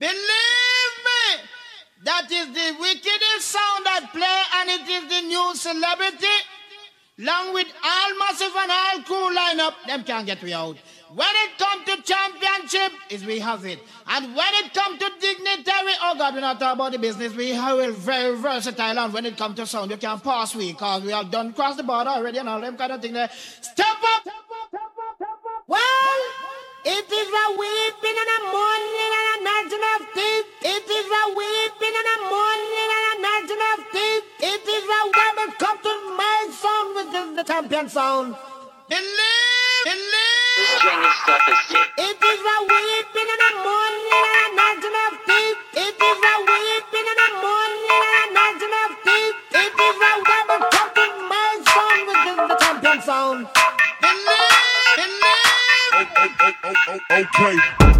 Believe me, that is the wickedest sound that play, and it is the new celebrity. Along with all massive and all cool lineup, them can't get me out. When it come to championship, is we have it. And when it come to dignitary, oh God, we're not talking about the business. We are very versatile. And when it come to sound, you can pass we, because we have done cross the border already and all them kind of thing there. Step up! Well, it is a weeping and a mourning and a gnashing of teeth. It is a weeping and a mourning and a gnashing of teeth. It is a it comes to my sound, which is the champion sound. Believe, believe. This Chinese stuff is sick. It is a weeping and a mourning and a gnashing of teeth. It is a weeping Okay.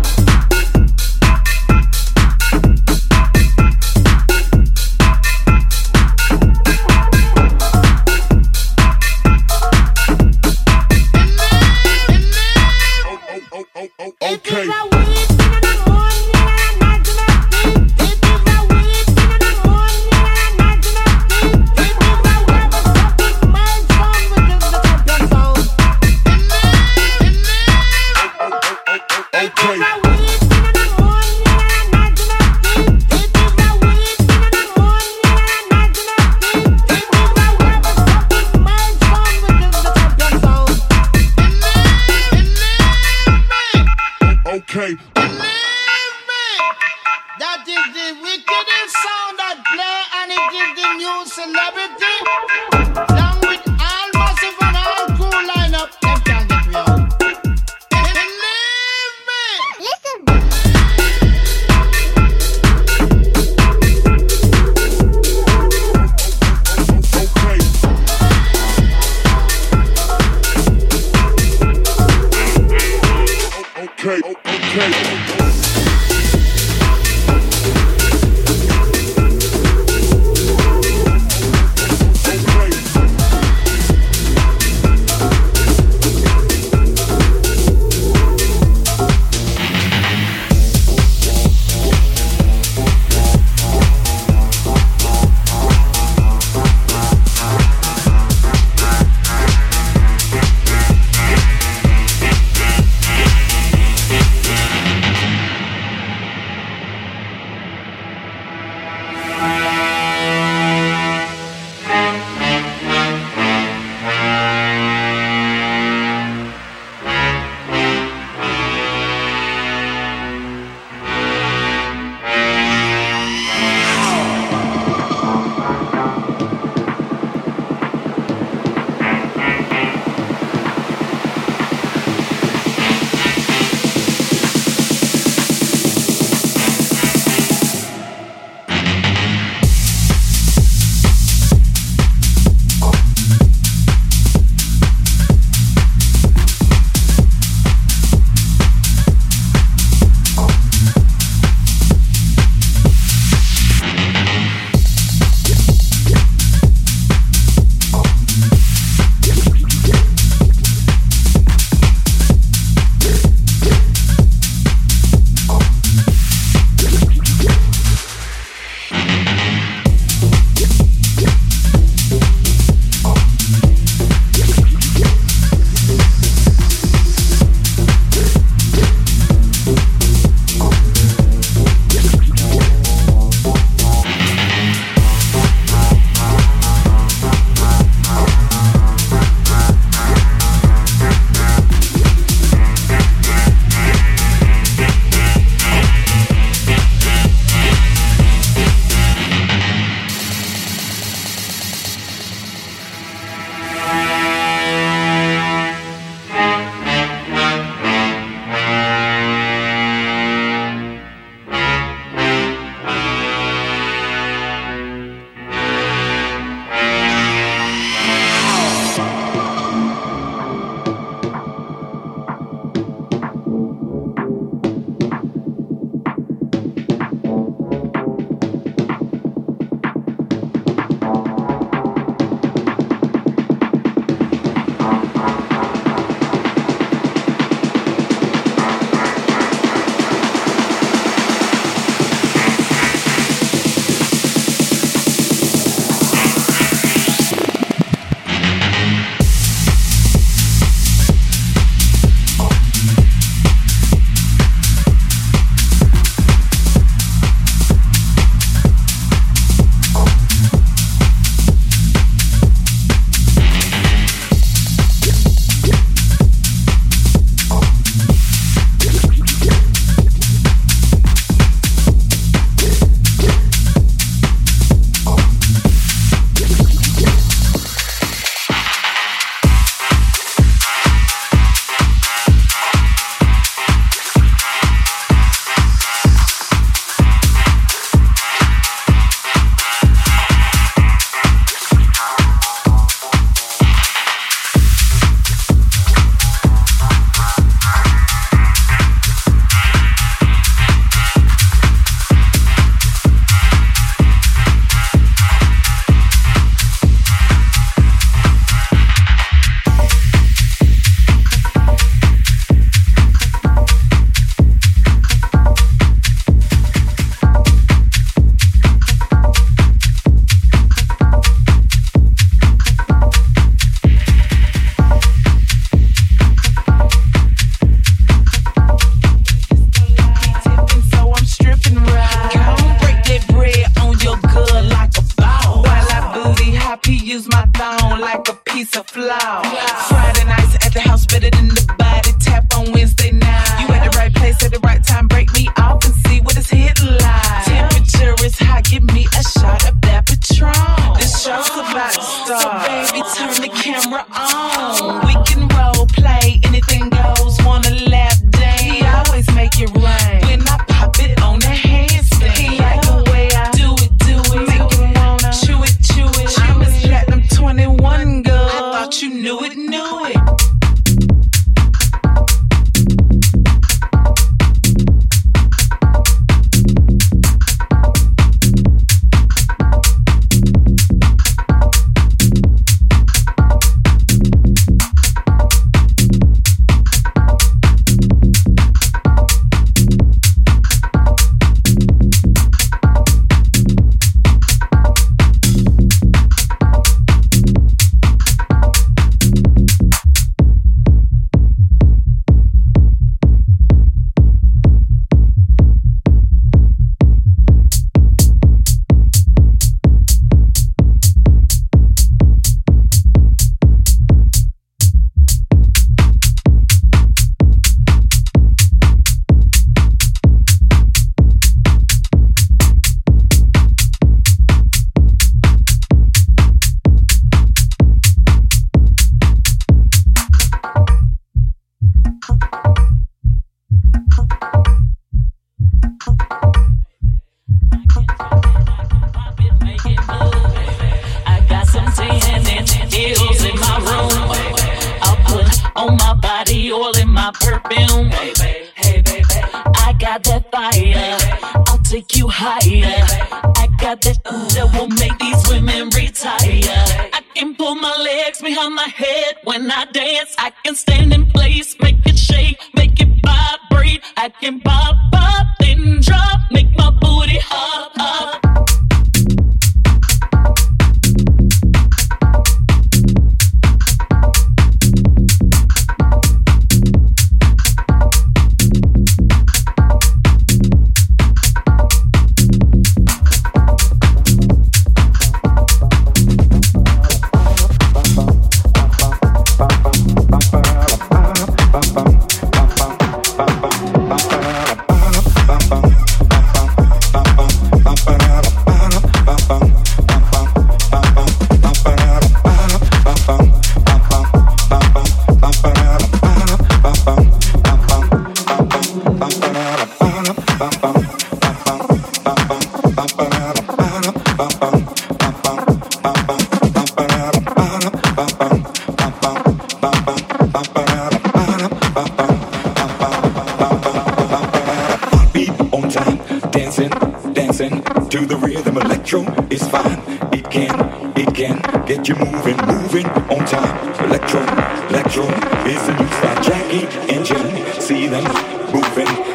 moving, on time. electro, electro is the new style. Jackie and Jimmy see them moving.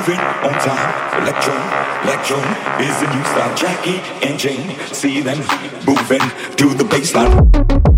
Moving on time, electro, electro is the new style. Jackie and Jane, see them moving to the bassline.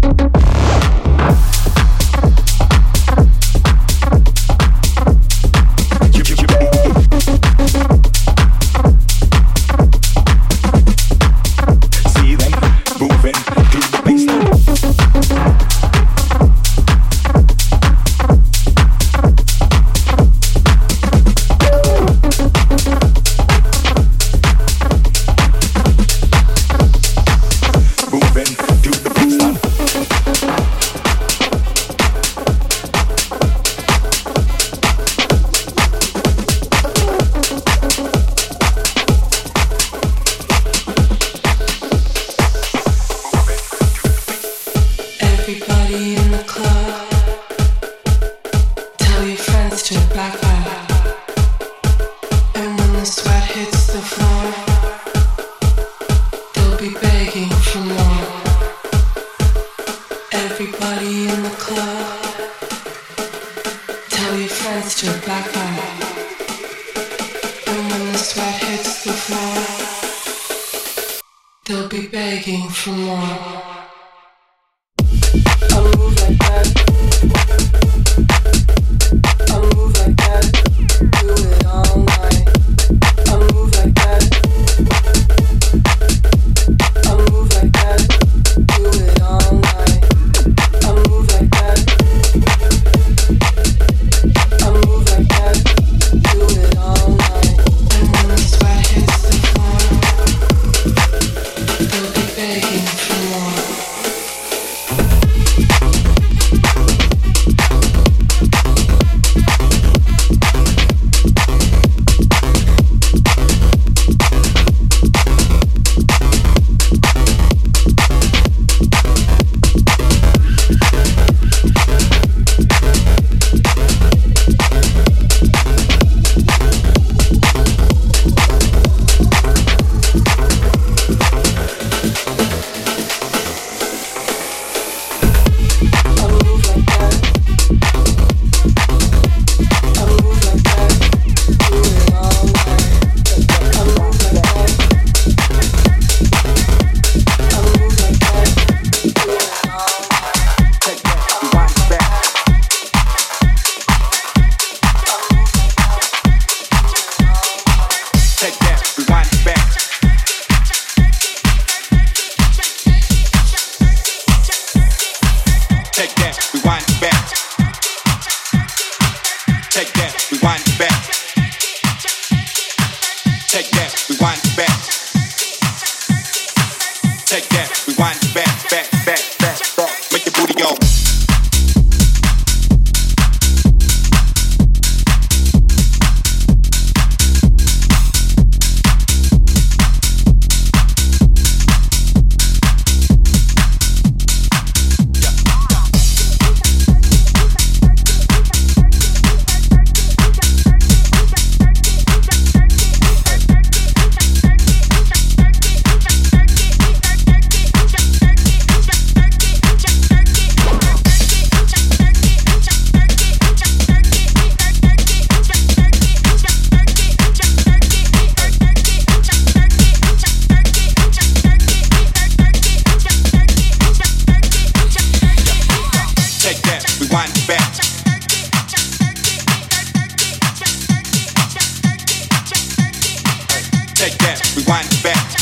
rewind it back.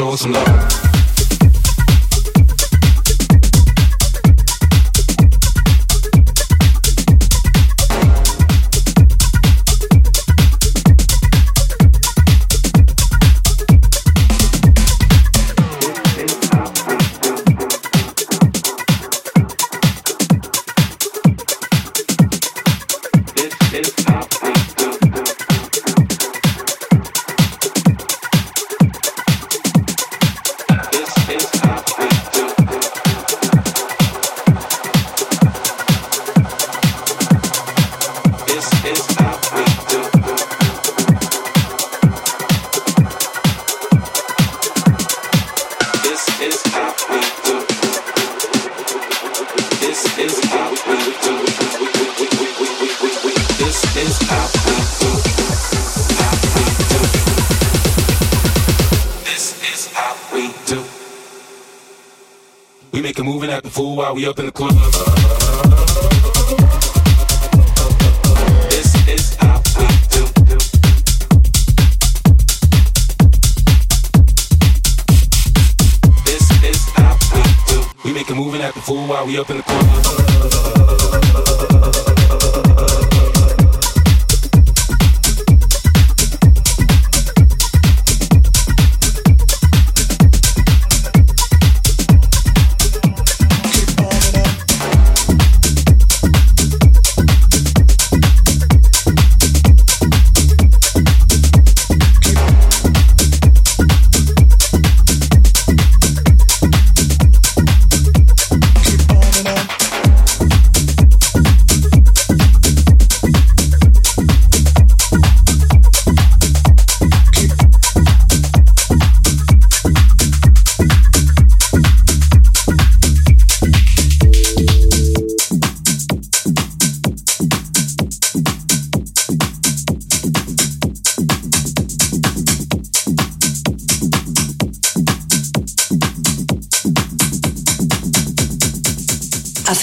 show some love.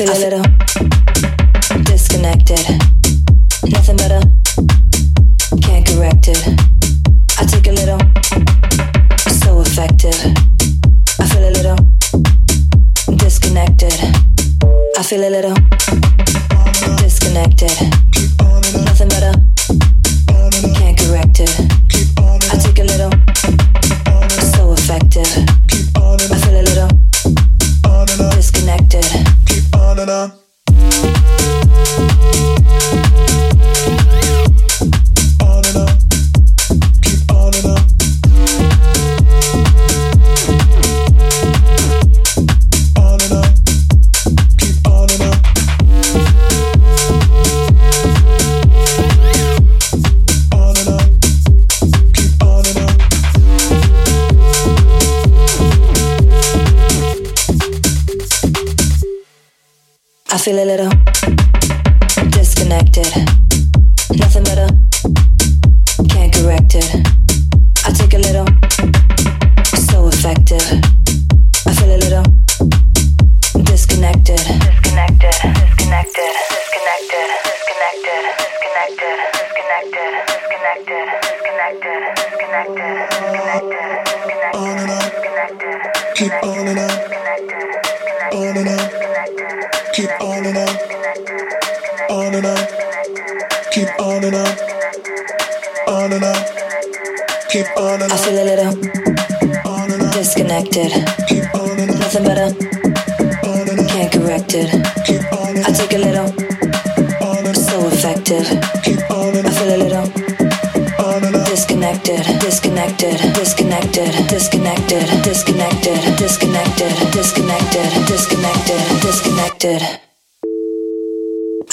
little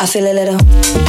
I feel a little.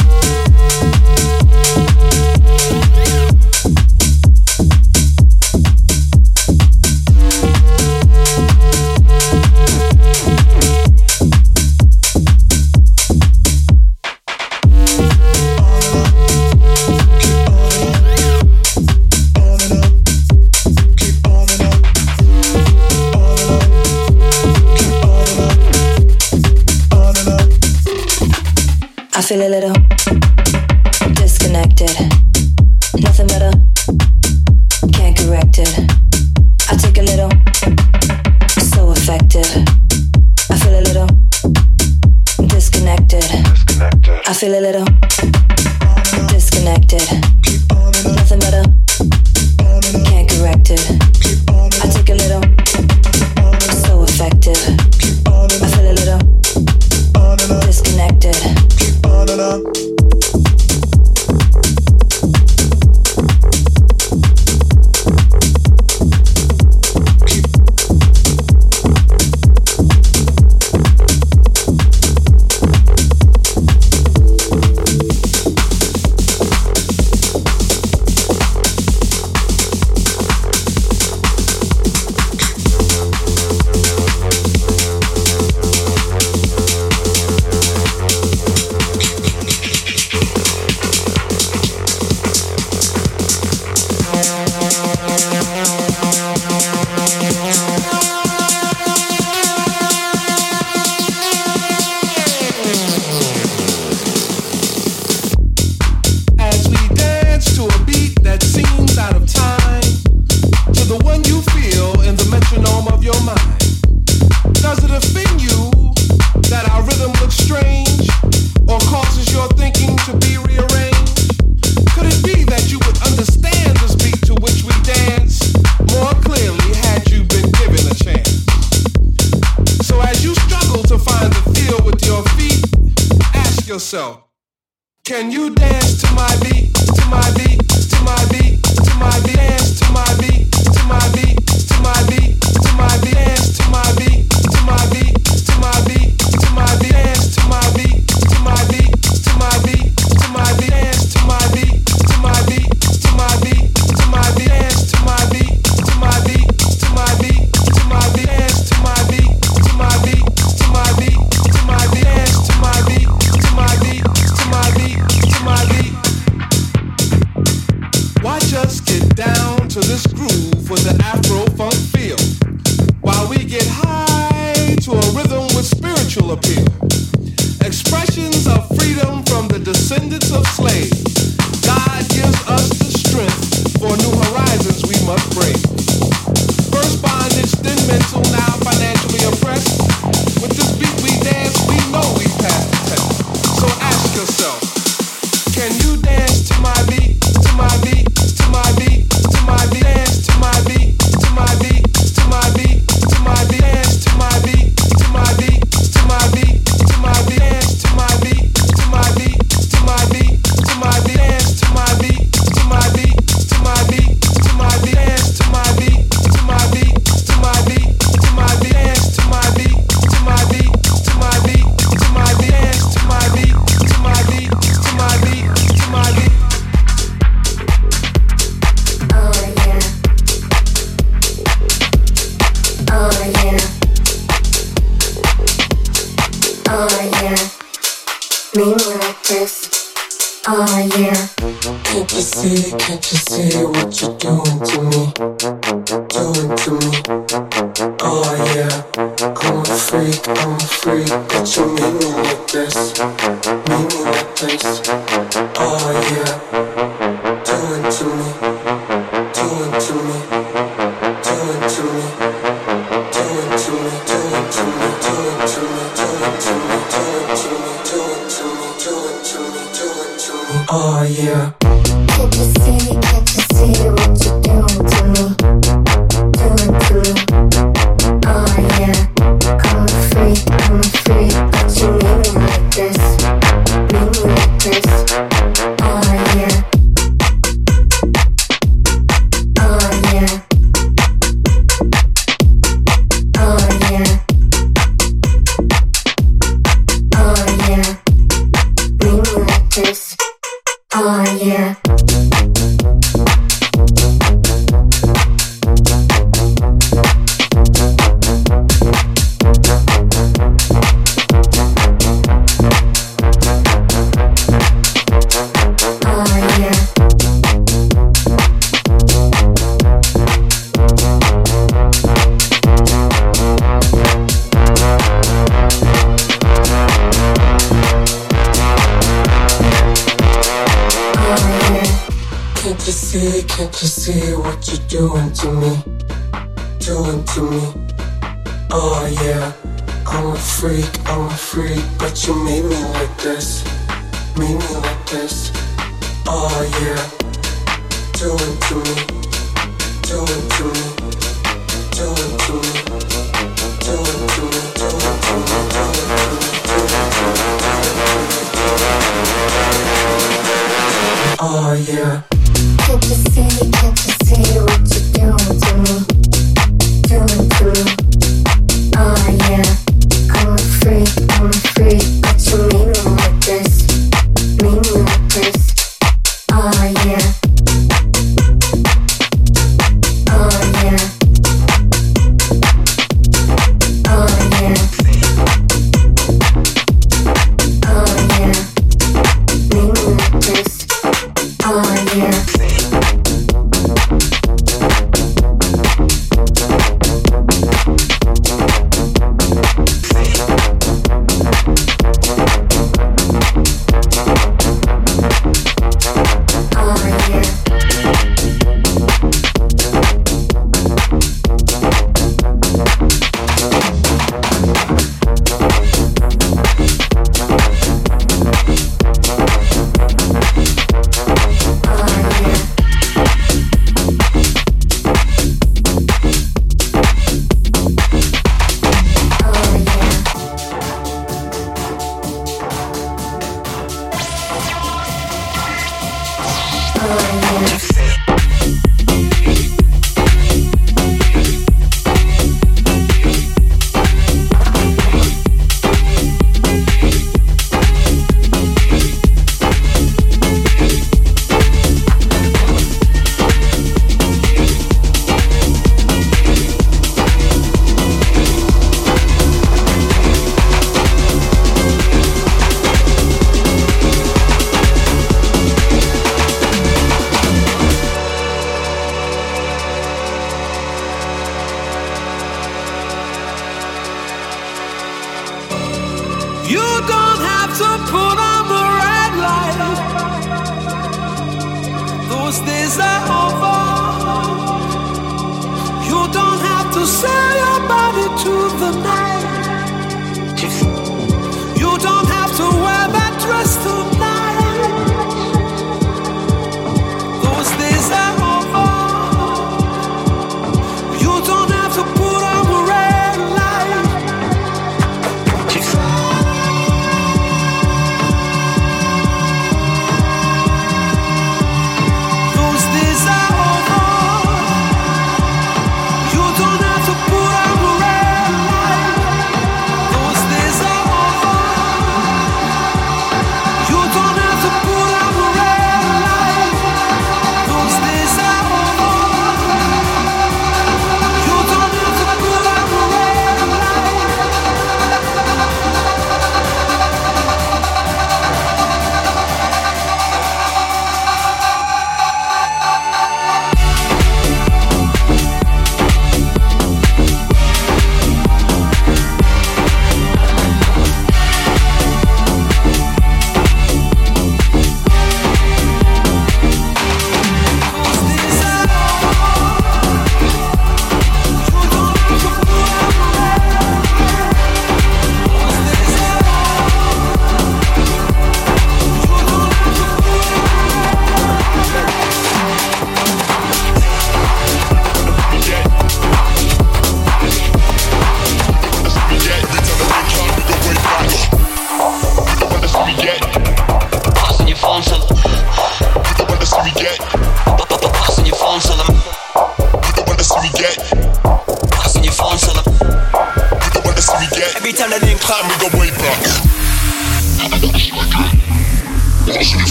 Oh yeah. Doing to me, doing to me. Oh yeah, I'm a freak, I'm a freak, but you made me like this, made me like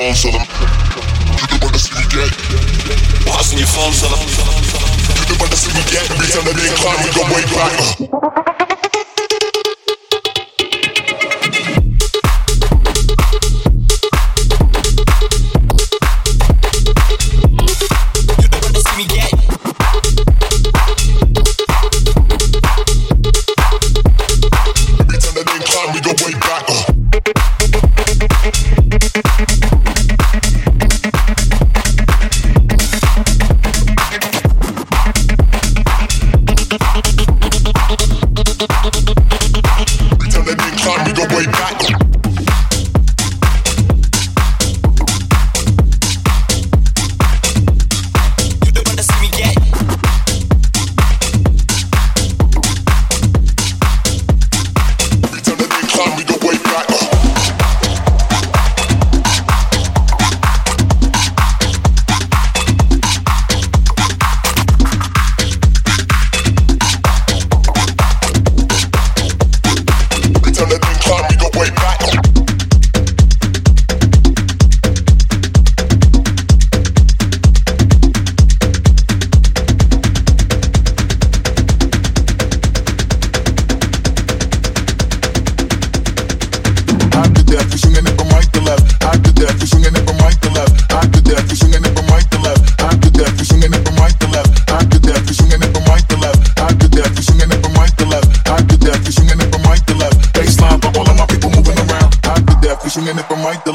phone, salam. You parasını gel. Pass me your phone, salam. Bütün parasını gel. Bir tane bir kahve, go way back.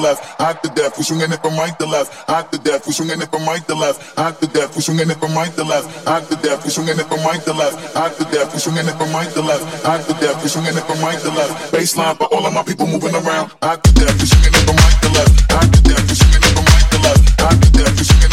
left, hot to death. We swinging it from right to left, hot to death. We swinging it from right to left, hot to death. We swinging it from right to left, hot to death. We swinging it from right to left, hot to death. We swinging it from right to left, hot to death. We swinging it from right to left. Bassline for all of my people moving around, hot to death. We swinging it from right to left, hot to death. We swinging it from right to left, hot to death. We swinging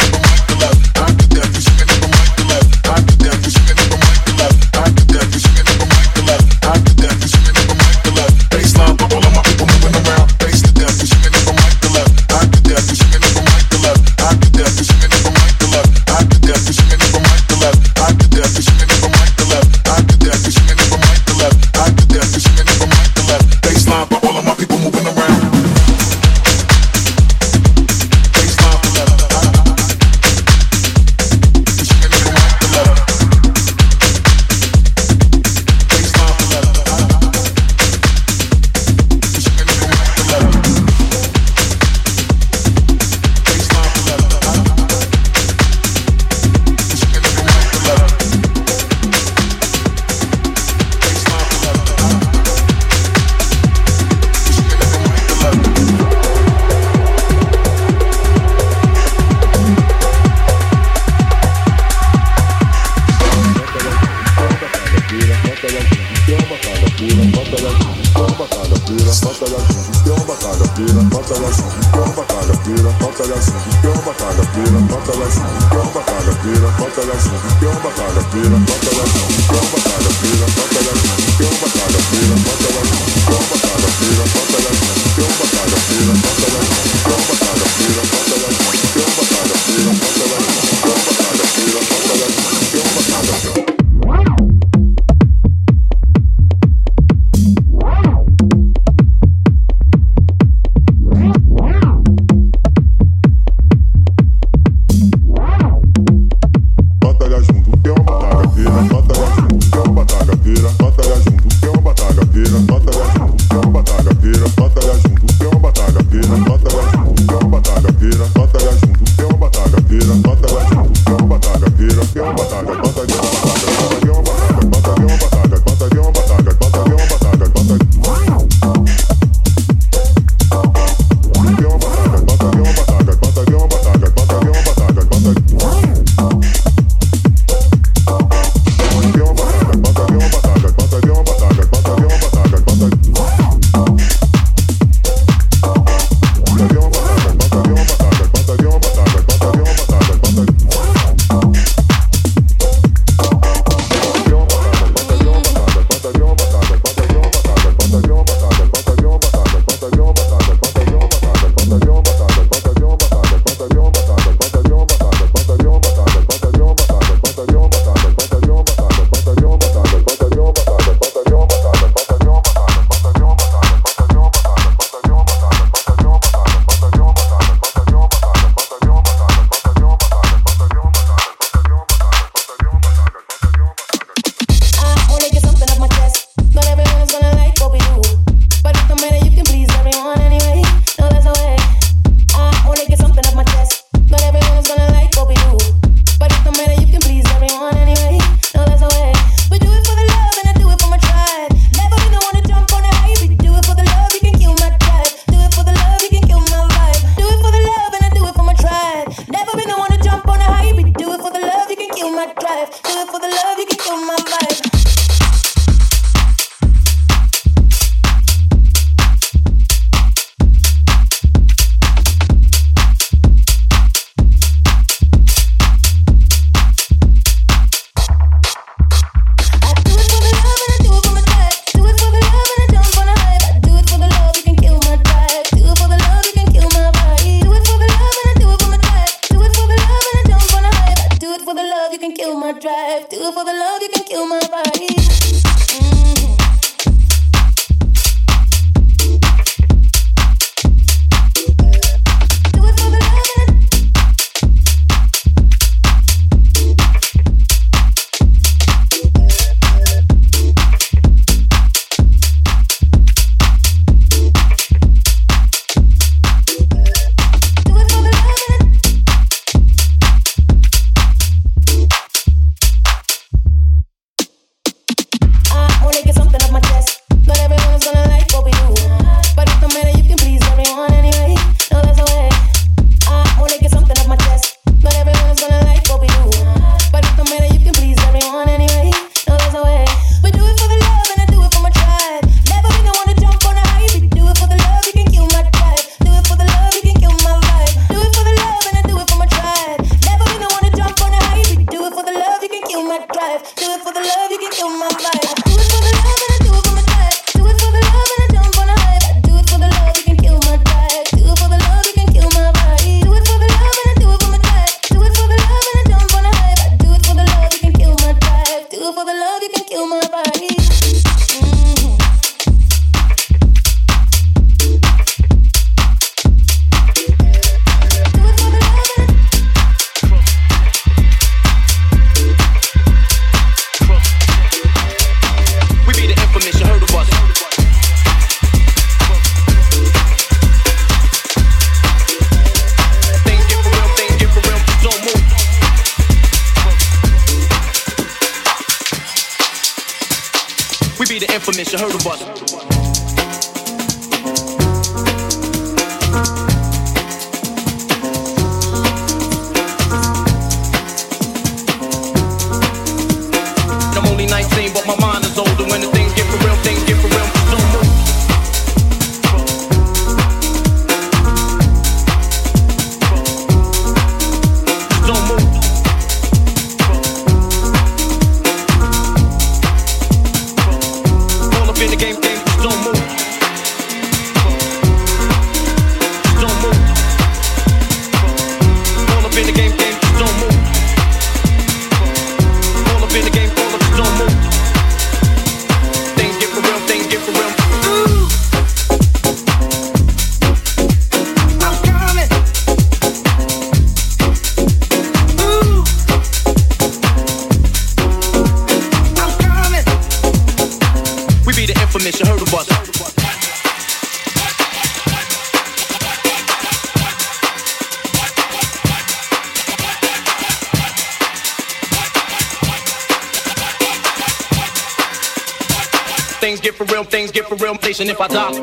if I die.